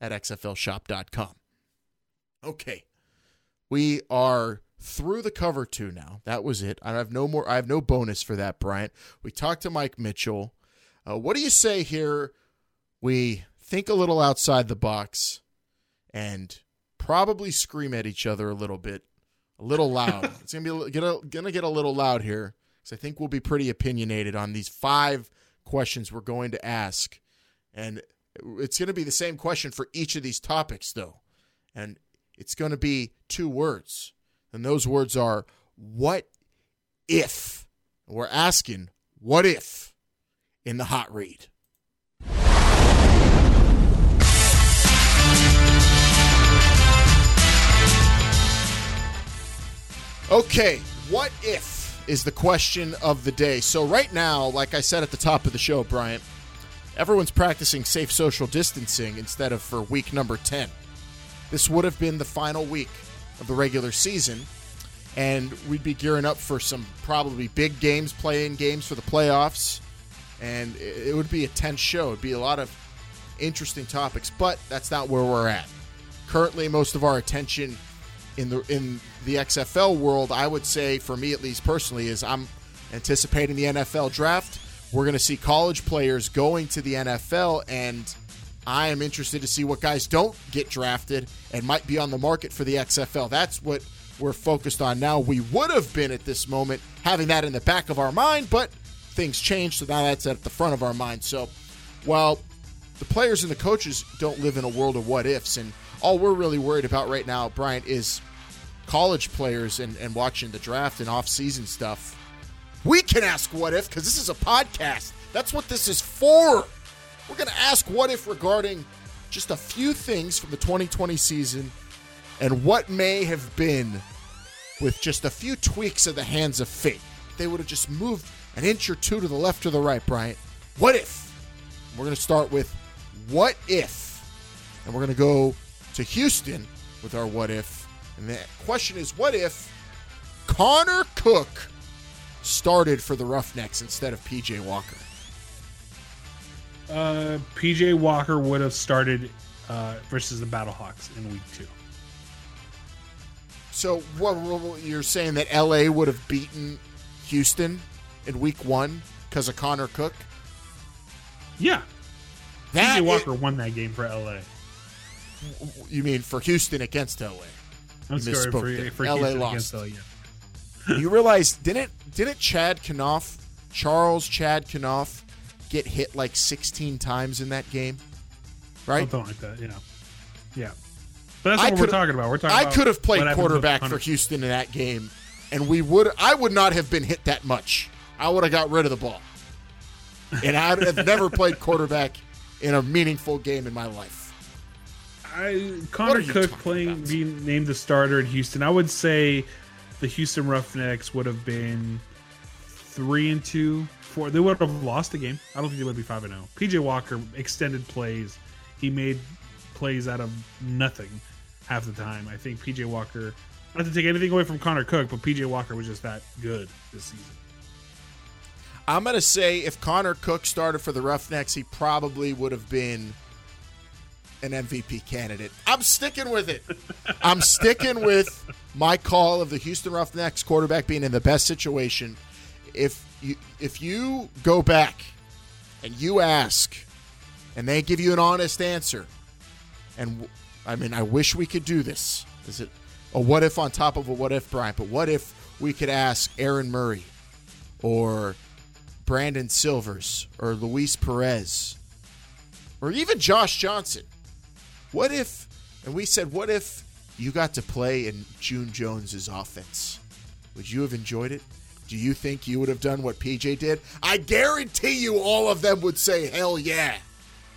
at XFLshop.com. Okay. We are through the cover two now. That was it. I have no more. I have no bonus for that, Bryant. We talked to Mike Mitchell. Uh, what do you say here? We think a little outside the box and probably scream at each other a little bit, a little loud. it's gonna be a, get a, gonna get a little loud here because I think we'll be pretty opinionated on these five questions we're going to ask, and it's going to be the same question for each of these topics, though, and it's going to be two words, and those words are "what if." We're asking, "What if?" in the hot read. Okay, what if is the question of the day. So, right now, like I said at the top of the show, Bryant, everyone's practicing safe social distancing instead of for week number 10. This would have been the final week of the regular season, and we'd be gearing up for some probably big games, playing games for the playoffs, and it would be a tense show. It'd be a lot of interesting topics, but that's not where we're at. Currently, most of our attention in the in the XFL world, I would say for me at least personally, is I'm anticipating the NFL draft. We're going to see college players going to the NFL, and I am interested to see what guys don't get drafted and might be on the market for the XFL. That's what we're focused on now. We would have been at this moment having that in the back of our mind, but things changed, so now that's at the front of our mind. So while the players and the coaches don't live in a world of what ifs, and all we're really worried about right now, Bryant, is college players and, and watching the draft and off-season stuff. We can ask what if because this is a podcast. That's what this is for. We're going to ask what if regarding just a few things from the 2020 season and what may have been with just a few tweaks of the hands of fate. They would have just moved an inch or two to the left or the right, Bryant. What if? We're going to start with what if? And we're going to go to Houston with our what if. And the question is what if Connor Cook started for the Roughnecks instead of PJ Walker? Uh, PJ Walker would have started uh, versus the Battlehawks in week two. So what you're saying that LA would have beaten Houston in week one because of Connor Cook? Yeah. That PJ Walker won that game for LA. You mean for Houston against LA? I'm You sorry there. for, for LA Houston lost. against LA. Yeah. you realize didn't didn't Chad Kanoff, Charles Chad Kanoff, get hit like 16 times in that game? Right? Something like that. Yeah. Yeah. But that's I what we're talking about. We're talking I could have played what happens with quarterback for Houston in that game, and we would. I would not have been hit that much. I would have got rid of the ball, and I'd have never played quarterback in a meaningful game in my life. I Connor Cook playing about? being named the starter in Houston. I would say the Houston Roughnecks would have been three and two, four. They would have lost the game. I don't think they would be five and oh. zero. PJ Walker extended plays. He made plays out of nothing half the time. I think PJ Walker. Not to take anything away from Connor Cook, but PJ Walker was just that good this season. I'm gonna say if Connor Cook started for the Roughnecks, he probably would have been an MVP candidate. I'm sticking with it. I'm sticking with my call of the Houston Roughnecks quarterback being in the best situation. If you if you go back and you ask, and they give you an honest answer, and I mean, I wish we could do this. Is it a what if on top of a what if, Brian? But what if we could ask Aaron Murray or Brandon Silvers or Luis Perez or even Josh Johnson? What if, and we said, what if you got to play in June Jones's offense? Would you have enjoyed it? Do you think you would have done what PJ did? I guarantee you all of them would say, hell yeah.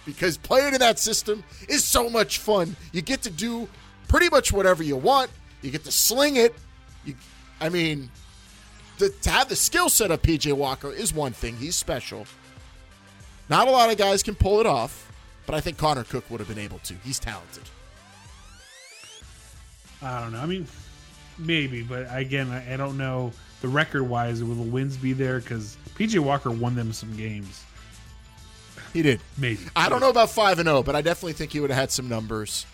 Because playing in that system is so much fun. You get to do pretty much whatever you want. You get to sling it. You, I mean, to have the skill set of PJ Walker is one thing. He's special. Not a lot of guys can pull it off, but I think Connor Cook would have been able to. He's talented. I don't know. I mean, maybe, but again, I don't know the record wise. Will the wins be there? Because PJ Walker won them some games. He did. Maybe. I don't know about five and zero, but I definitely think he would have had some numbers.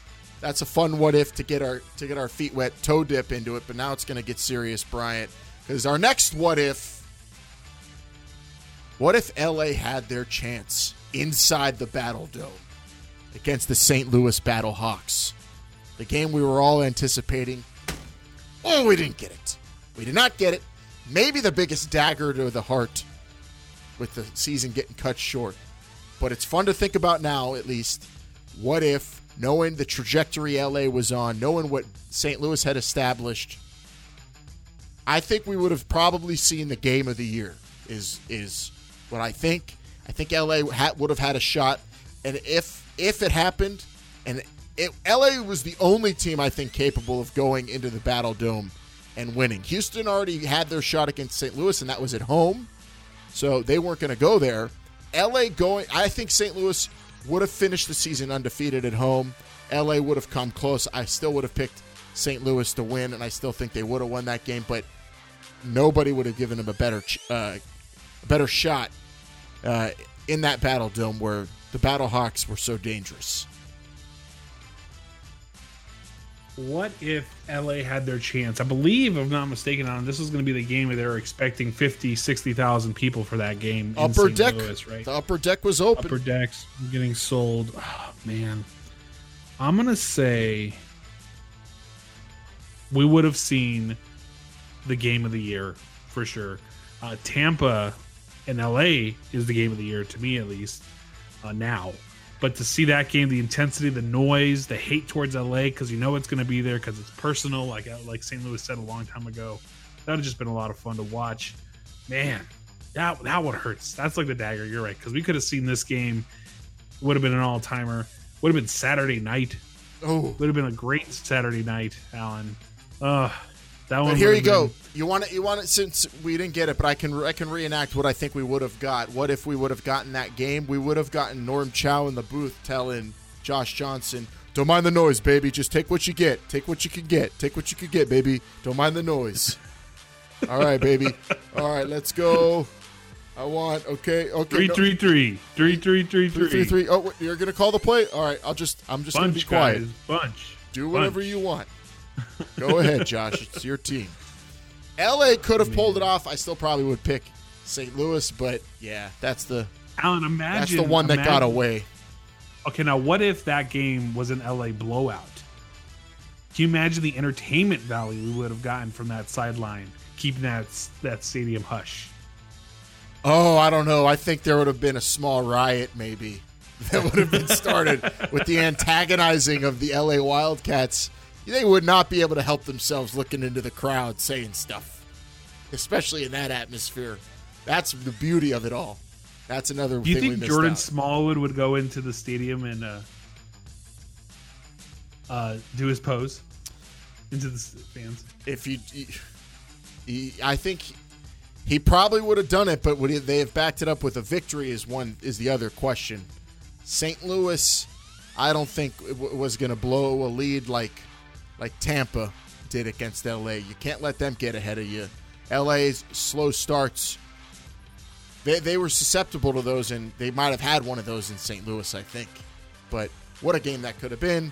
That's a fun what if to get our to get our feet wet, toe dip into it. But now it's going to get serious, Bryant, because our next what if. What if LA had their chance inside the Battle Dome against the St. Louis Battle Hawks? The game we were all anticipating. Oh, we didn't get it. We did not get it. Maybe the biggest dagger to the heart with the season getting cut short. But it's fun to think about now, at least. What if, knowing the trajectory LA was on, knowing what St. Louis had established, I think we would have probably seen the game of the year. Is is what I think. I think LA ha- would have had a shot, and if if it happened, and it, LA was the only team I think capable of going into the Battle Dome and winning. Houston already had their shot against St. Louis, and that was at home, so they weren't going to go there. LA going, I think St. Louis would have finished the season undefeated at home. LA would have come close. I still would have picked St. Louis to win, and I still think they would have won that game, but nobody would have given them a better uh, better shot uh, in that battle dome where the Battle Hawks were so dangerous. What if LA had their chance? I believe, if I'm not mistaken, on this was going to be the game where they were expecting 50, 60,000 people for that game. Upper St. deck, Louis, right? the upper deck was open. Upper decks getting sold. Oh, man, I'm gonna say we would have seen the game of the year for sure. Uh, Tampa and LA is the game of the year to me, at least uh, now. But to see that game, the intensity, the noise, the hate towards LA because you know it's going to be there because it's personal, like uh, like St. Louis said a long time ago. That would have just been a lot of fun to watch. Man, that that one hurts. That's like the dagger. You're right because we could have seen this game. Would have been an all timer. Would have been Saturday night. oh, Would have been a great Saturday night, Alan. Uh, that one. but here you have go. You want it? You want it? Since we didn't get it, but I can I can reenact what I think we would have got. What if we would have gotten that game? We would have gotten Norm Chow in the booth telling Josh Johnson, "Don't mind the noise, baby. Just take what you get. Take what you can get. Take what you can get, baby. Don't mind the noise." All right, baby. All right, let's go. I want okay, okay. Three, no- three, three, three, three, three, three, three, three. Oh, you're gonna call the play? All right, I'll just I'm just gonna be quiet. guys. Bunch. Do whatever Bunch. you want. Go ahead, Josh. It's your team. LA could have pulled it off. I still probably would pick St. Louis, but yeah, that's the Alan, imagine that's the one that got away. Okay, now what if that game was an LA blowout? Can you imagine the entertainment value we would have gotten from that sideline, keeping that that stadium hush? Oh, I don't know. I think there would have been a small riot, maybe that would have been started with the antagonizing of the LA Wildcats. They would not be able to help themselves looking into the crowd saying stuff, especially in that atmosphere. That's the beauty of it all. That's another Do you thing think Jordan out. Smallwood would go into the stadium and uh, uh, do his pose into the fans? if you, he, he- I think he probably would have done it, but would he, they have backed it up with a victory? Is one is the other question. St. Louis, I don't think was going to blow a lead like like Tampa did against LA. You can't let them get ahead of you. LA's slow starts. They, they were susceptible to those, and they might have had one of those in St. Louis, I think. But what a game that could have been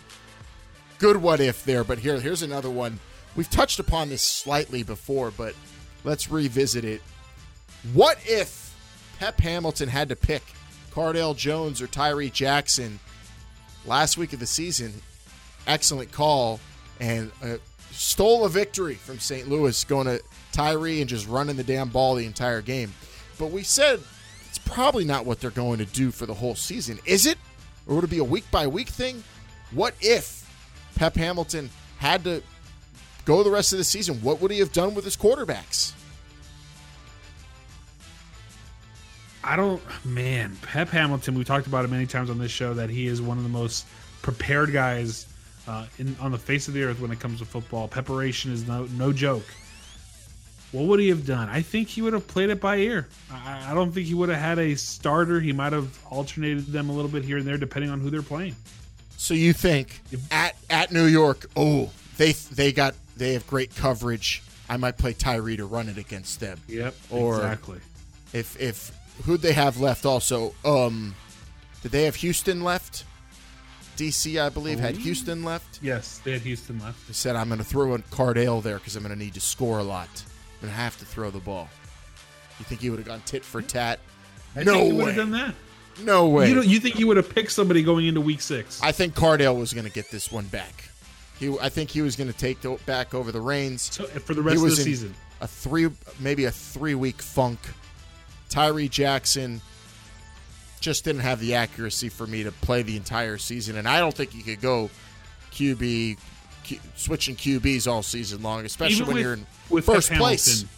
good what if there, but here here's another one. We've touched upon this slightly before, but let's revisit it. What if Pep Hamilton had to pick Cardale Jones or Tyree Jackson last week of the season? Excellent call and uh, stole a victory from St. Louis going to Tyree and just running the damn ball the entire game. But we said it's probably not what they're going to do for the whole season, is it? Or would it be a week by week thing? What if Pep Hamilton had to go the rest of the season? What would he have done with his quarterbacks? I don't, man. Pep Hamilton. We talked about it many times on this show that he is one of the most prepared guys uh, in on the face of the earth when it comes to football. Preparation is no no joke. what would he have done? I think he would have played it by ear. I, I don't think he would have had a starter. He might have alternated them a little bit here and there, depending on who they're playing. So you think at at New York? Oh, they they got they have great coverage. I might play Tyree to run it against them. Yep, Or- exactly. If if who'd they have left? Also, um, did they have Houston left? DC, I believe, had Houston left. Yes, they had Houston left. They said I'm going to throw in Cardale there because I'm going to need to score a lot. I'm going to have to throw the ball. You think he would have gone tit for tat? I no think he would way. have done that. No way. You, don't, you think he would have picked somebody going into week six? I think Cardale was going to get this one back. He, I think he was going to take the, back over the reins. so, for the He rest of the season. A three, maybe a three week funk. Tyree Jackson just didn't have the accuracy for me to play the entire season, and I don't think you could go QB Q, switching QBs all season long, especially Even when with, you're in with first Pep place. Hamilton,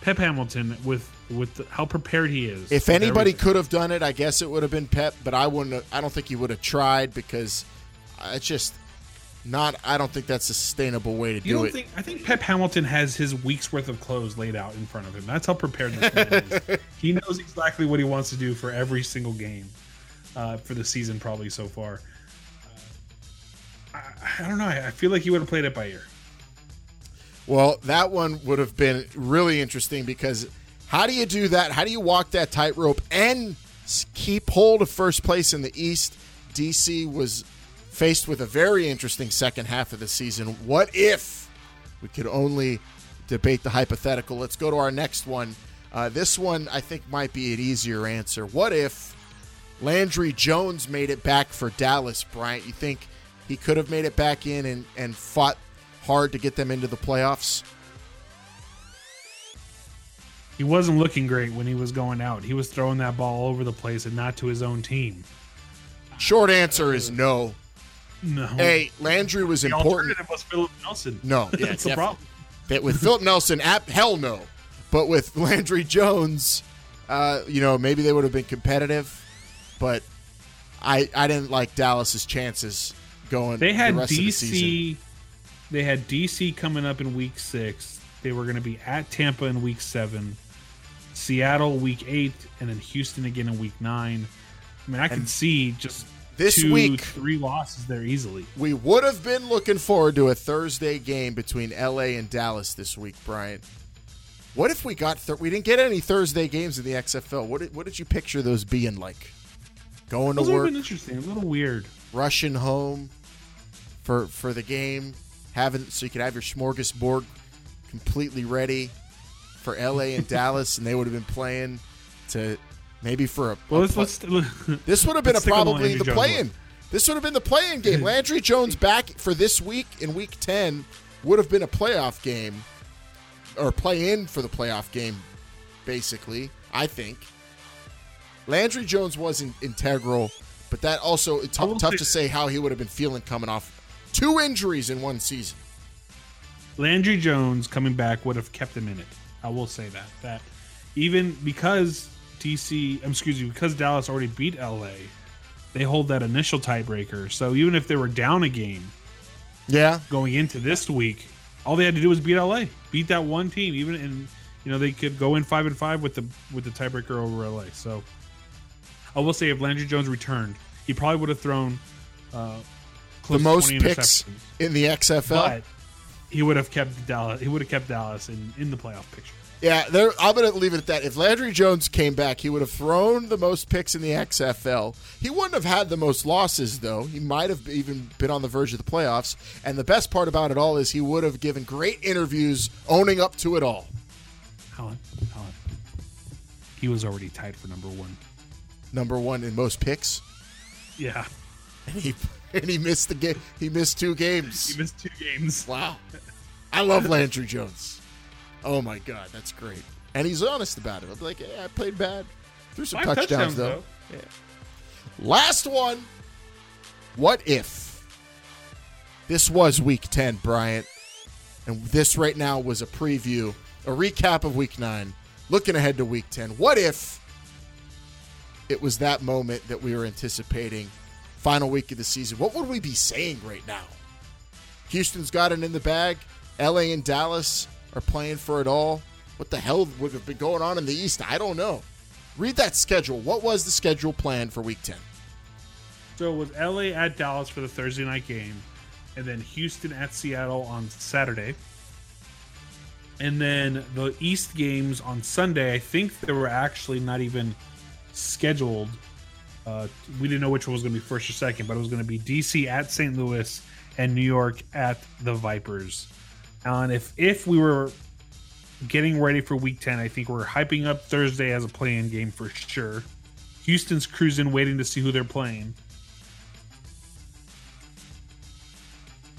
Pep Hamilton with with the, how prepared he is. If anybody everything. could have done it, I guess it would have been Pep, but I wouldn't. Have, I don't think he would have tried because it's just not. I don't think that's a sustainable way to You do don't it. think? I think Pep Hamilton has his week's worth of clothes laid out in front of him. That's how prepared this man is. He knows exactly what he wants to do for every single game uh, for the season, probably so far. Uh, I, I don't know. I, I feel like he would have played it by ear. Well, that one would have been really interesting because how do you do that? How do you walk that tightrope and keep hold of first place in the East? DC was faced with a very interesting second half of the season. What if we could only debate the hypothetical? Let's go to our next one. Uh, this one, I think, might be an easier answer. What if Landry Jones made it back for Dallas, Bryant? You think he could have made it back in and, and fought hard to get them into the playoffs? He wasn't looking great when he was going out. He was throwing that ball all over the place and not to his own team. Short answer is no. No. Hey, Landry was the important. alternative was Philip Nelson. No, yeah, that's the problem. That with Philip Nelson, app, hell no. But with Landry Jones, uh, you know, maybe they would have been competitive. But I, I didn't like Dallas's chances going. They had the of the. DC. They had DC coming up in week six. They were going to be at Tampa in week seven, Seattle week eight, and then Houston again in week nine. I mean, I can see just this two, week- three losses there easily. We would have been looking forward to a Thursday game between LA and Dallas this week, Bryant. What if we got th- we didn't get any Thursday games in the XFL? What did, what did you picture those being like? Going Those to work, interesting. A little weird. rushing home for for the game, having so you could have your smorgasbord completely ready for LA and Dallas, and they would have been playing to maybe for a, Well, a let's, let's this would have been a Let's stick on the probably the play-in. This would have been the play-in game. Landry Jones back for this week in Week Ten would have been a playoff game, or play-in for the playoff game, basically. I think Landry Jones wasn't integral, but that also it's tough, tough to say how he would have been feeling coming off two injuries in one season. Landry Jones coming back would have kept him in it. I will say that. That even because DC, um, excuse me, because Dallas already beat LA, they hold that initial tiebreaker. So even if they were down a game Yeah, going into this week, all they had to do was beat LA, beat that one team. Even in you know they could go in five and five with the with the tiebreaker over LA. So I will say if Landry Jones returned, he probably would have thrown uh, the most 20 picks in the XFL. but he would have kept Dallas. He would have kept Dallas in, in the playoff picture. Yeah, there, I'm going to leave it at that. If Landry Jones came back, he would have thrown the most picks in the XFL. He wouldn't have had the most losses, though. He might have even been on the verge of the playoffs. And the best part about it all is he would have given great interviews owning up to it all. Alan, Alan, he was already tied for number one. Number one in most picks, Yeah, and he and he missed the game. He missed two games. he missed two games. Wow, I love Landry Jones. Oh my god, that's great. And he's honest about it. I'm like, yeah, I played bad. Threw some Five touchdowns, though. Last one. What if this was week 10, Bryant, and this right now was a preview, a recap of week 9, looking ahead to week 10? What if it was that moment that we were anticipating, final week of the season? What would we be saying right now? Houston's got it in the bag. LA and Dallas are playing for it all. What the hell would have been going on in the East? I don't know. Read that schedule. What was the schedule plan for Week Ten? So it was LA at Dallas for the Thursday night game, and then Houston at Seattle on Saturday. And then the East games on Sunday, I think they were actually not even scheduled. Uh, we didn't know which one was going to be first or second, but it was going to be DC at St. Louis and New York at the Vipers. If if we were getting ready for Week Ten, I think we're hyping up Thursday as a play-in game for sure. Houston's cruising, waiting to see who they're playing.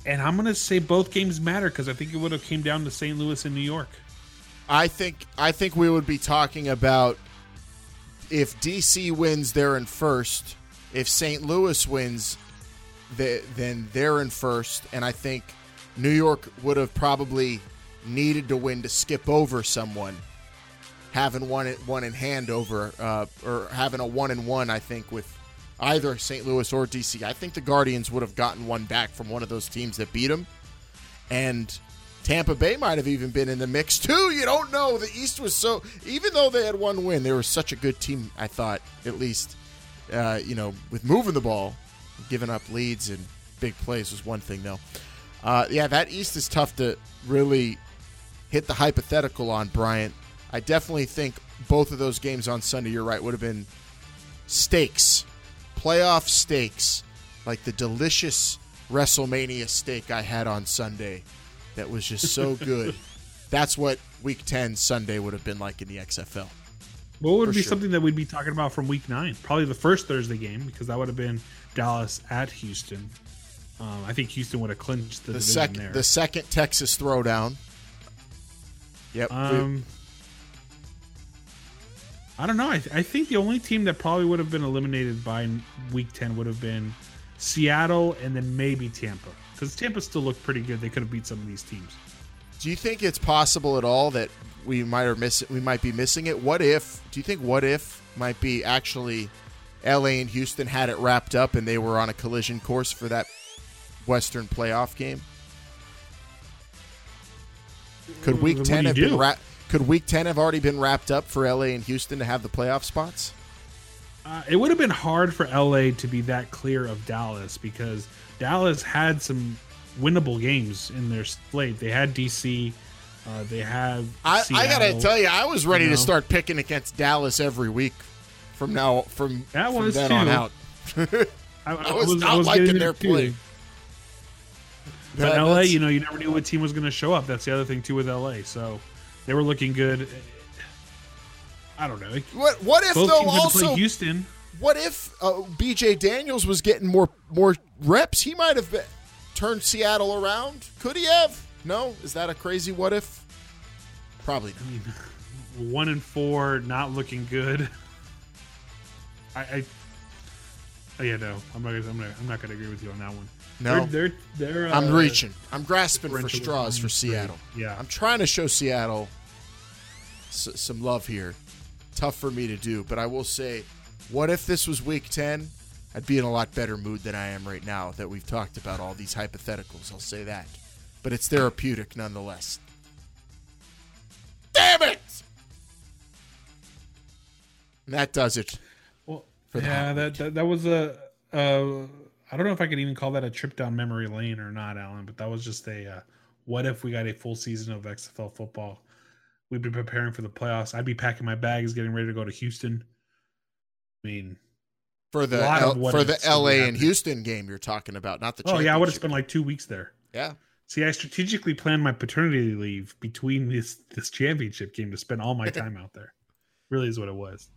And I'm gonna say both games matter because I think it would have came down to St. Louis and New York. I think I think we would be talking about if DC wins, they're in first. If St. Louis wins, they, then they're in first. And I think New York would have probably needed to win to skip over someone, having one one in hand over uh, or having a one in one. I think with either St. Louis or DC. I think the Guardians would have gotten one back from one of those teams that beat them, and Tampa Bay might have even been in the mix too. You don't know. The East was so even though they had one win, they were such a good team. I thought at least, uh, you know, with moving the ball, giving up leads and big plays was one thing though. Uh, yeah, that East is tough to really hit the hypothetical on Bryant. I definitely think both of those games on Sunday, you're right, would have been stakes, playoff stakes, like the delicious WrestleMania steak I had on Sunday that was just so good. That's what Week 10 Sunday would have been like in the XFL. What would be sure. something that we'd be talking about from Week Nine? Probably the first Thursday game because that would have been Dallas at Houston. Um, I think Houston would have clinched the, The second, there. the second Texas throwdown. Yep. Um, I don't know. I, I think the only team that probably would have been eliminated by week 10 would have been Seattle and then maybe Tampa. Because Tampa still looked pretty good. They could have beat some of these teams. Do you think it's possible at all that we might are miss we might be missing it? What if? Do you think what if might be actually L.A. and Houston had it wrapped up and they were on a collision course for that Western playoff game? Could Week what ten have been wrapped? Could Week ten have already been wrapped up for L.A. and Houston to have the playoff spots? Uh, it would have been hard for LA to be that clear of Dallas because Dallas had some winnable games in their slate. They had DC. Uh, they have. I, I gotta tell you, I was ready you to start picking against Dallas every week from now from, That from was then too. on out. I, I was not liking their play. too. Play. But That- LA, you know, you never knew what team was going to show up. That's the other thing too with LA. So they were looking good. I don't know. What what if Both though teams had to also play Houston. what if uh, BJ Daniels was getting more more reps? He might have been, turned Seattle around. Could he have? No, is that a crazy what if? Probably not. I mean, one and four, not looking good. I, I oh yeah, no, I'm not. gonna- I'm not. I'm not going to agree with you on that one. No. they're they're. they're I'm uh, reaching. I'm grasping for straws for Seattle. yeah. I'm trying to show Seattle s- some love here. Tough for me to do, but I will say, what if this was Week Ten? I'd be in a lot better mood than I am right now that we've talked about all these hypotheticals. I'll say that, but it's therapeutic nonetheless. Damn it! And that does it. For yeah, that, that that was a. Uh, I don't know if I could even call that a trip down memory lane or not, Alan. But that was just a. Uh, what if we got a full season of XFL football? We'd be preparing for the playoffs. I'd be packing my bags, getting ready to go to Houston. I mean, For the L- for the LA and. Houston game you're talking about, not the. oh yeah, I would have spent like two weeks there. Yeah, See, I strategically planned my paternity leave between this this championship game to spend all my time out there. Really is what it was.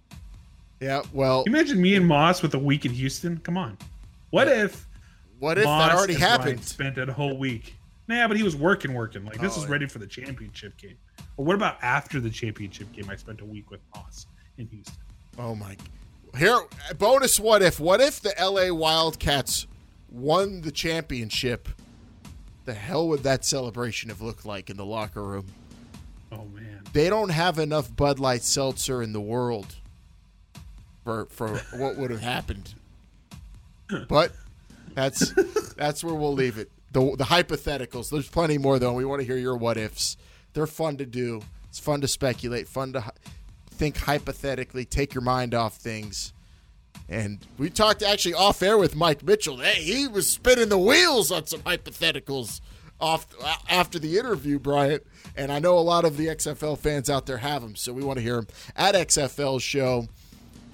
Yeah. Well, imagine me and Moss with a week in Houston? Come on. What if what if Moss that already and Ryan happened? spent a whole week. Nah, but he was working, working. Like this Oh, is ready for the championship game. But what about after the championship game? I spent a week with Moss in Houston. Oh my! Here, bonus. What if? What if the L.A. Wildcats won the championship? The hell would that celebration have looked like in the locker room? Oh man. They don't have enough Bud Light seltzer in the world for for what would have happened. But that's that's where we'll leave it. The the hypotheticals. There's plenty more though. We want to hear your what ifs. They're fun to do. It's fun to speculate, fun to think hypothetically, take your mind off things. And we talked actually off air with Mike Mitchell. Hey, he was spinning the wheels on some hypotheticals off after the interview, Bryant. And I know a lot of the XFL fans out there have them, so we want to hear them at XFL Show.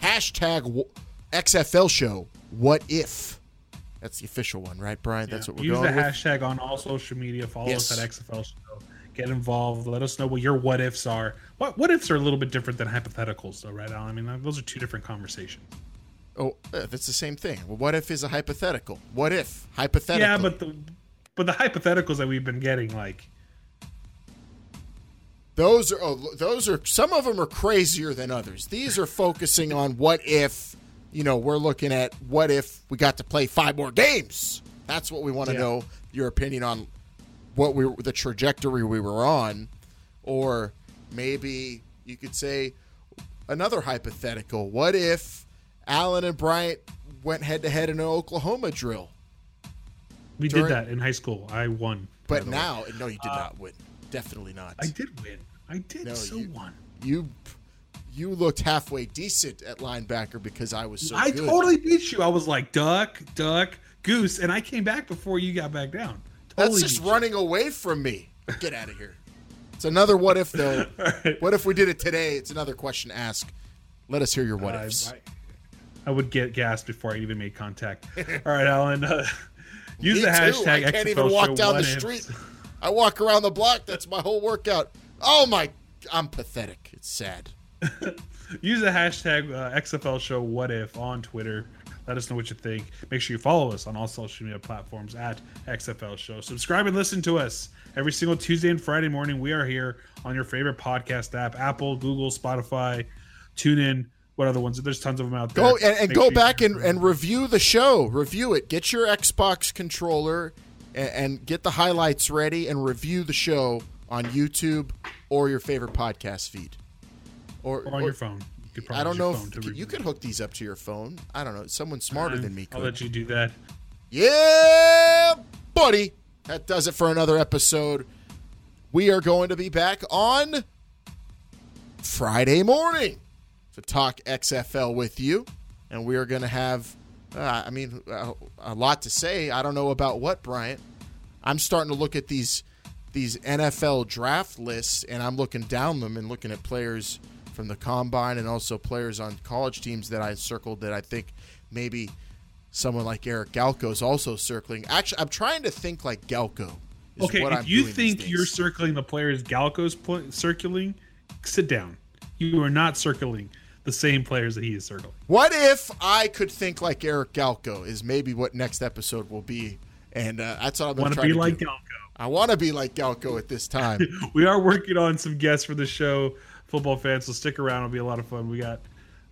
Hashtag XFL Show. What if? That's the official one, right, Brian? That's what we're Use going the hashtag on all social media. Follow Yes. us at XFL Show. Get involved. Let us know what your what ifs are. What what ifs are a little bit different than hypotheticals, though, right, Alan? I mean, those are two different conversations. Oh, uh, that's the same thing. Well, what if is a hypothetical? What if hypothetical? Yeah, but the but the hypotheticals that we've been getting, like those are oh, those are some of them are crazier than others. These are focusing on what if you know we're looking at what if we got to play five more games. That's what we want to Yeah. know your opinion on what we the trajectory we were on, or maybe you could say another hypothetical. What if Allen and Bryant went head to head in an Oklahoma drill? we During- did that in high school. I won. But way. now, no, you did uh, not win. Definitely not. I did win. I did No, so you- won. you you looked halfway decent at linebacker because I was so I good. totally beat you. I was like duck, duck, goose, and I came back before you got back down. That's just beat you. running away from me. Get out of here. It's another what if though. right. What if we did it today? It's another question to ask. Let us hear your what I, ifs. I, I would get gassed before I even made contact. All right, Alan. Uh, use Me the too. hashtag I can't XFL even walk down the what ifs. street. I walk around the block. That's my whole workout. Oh my! I'm pathetic. It's sad. Use the hashtag uh, XFL Show What If on Twitter. Let us know what you think. Make sure you follow us on all social media platforms at XFL Show. Subscribe and listen to us every single Tuesday and Friday morning. We are here on your favorite podcast app: Apple, Google, Spotify, Tune in What other ones? There's tons of them out there. Go and, and go sure back and, and review the show. Review it. Get your Xbox controller and, and get the highlights ready and review the show on YouTube or your favorite podcast feed. Or, or on or- your phone. You could I don't know if to you could hook these up to your phone. I don't know. Someone smarter than me I'll could. let you do that. Yeah, buddy. That does it for another episode. We are going to be back on Friday morning to talk XFL with you. And we are going to have, uh, I mean, uh, a lot to say. I don't know about what, Bryant. I'm starting to look at these these NFL draft lists, and I'm looking down them and looking at players from the combine and also players on college teams that I circled that I think maybe someone like Eric Galko is also circling. Actually, I'm trying to think like Galko. Okay, what if I'm you think you're circling the players Galko's pl- circling, sit down. You are not circling the same players that he is circling. What if I could think like Eric Galko? Is maybe what next episode will be, and uh, that's what I'm Want to trying be to like do. Galko? I want to be like Galko at this time. We are working on some guests for the show, football fans. So stick around; it'll be a lot of fun. We got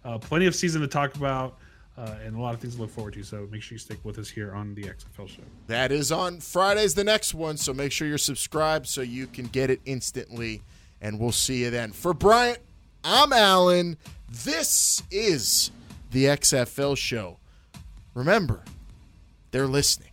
uh, plenty of season to talk about, uh, and a lot of things to look forward to. So make sure you stick with us here on the XFL show. That is on Friday's the next one, so make sure you're subscribed so you can get it instantly, and we'll see you then. For Bryant, I'm Alan. This is the XFL show. Remember, they're listening.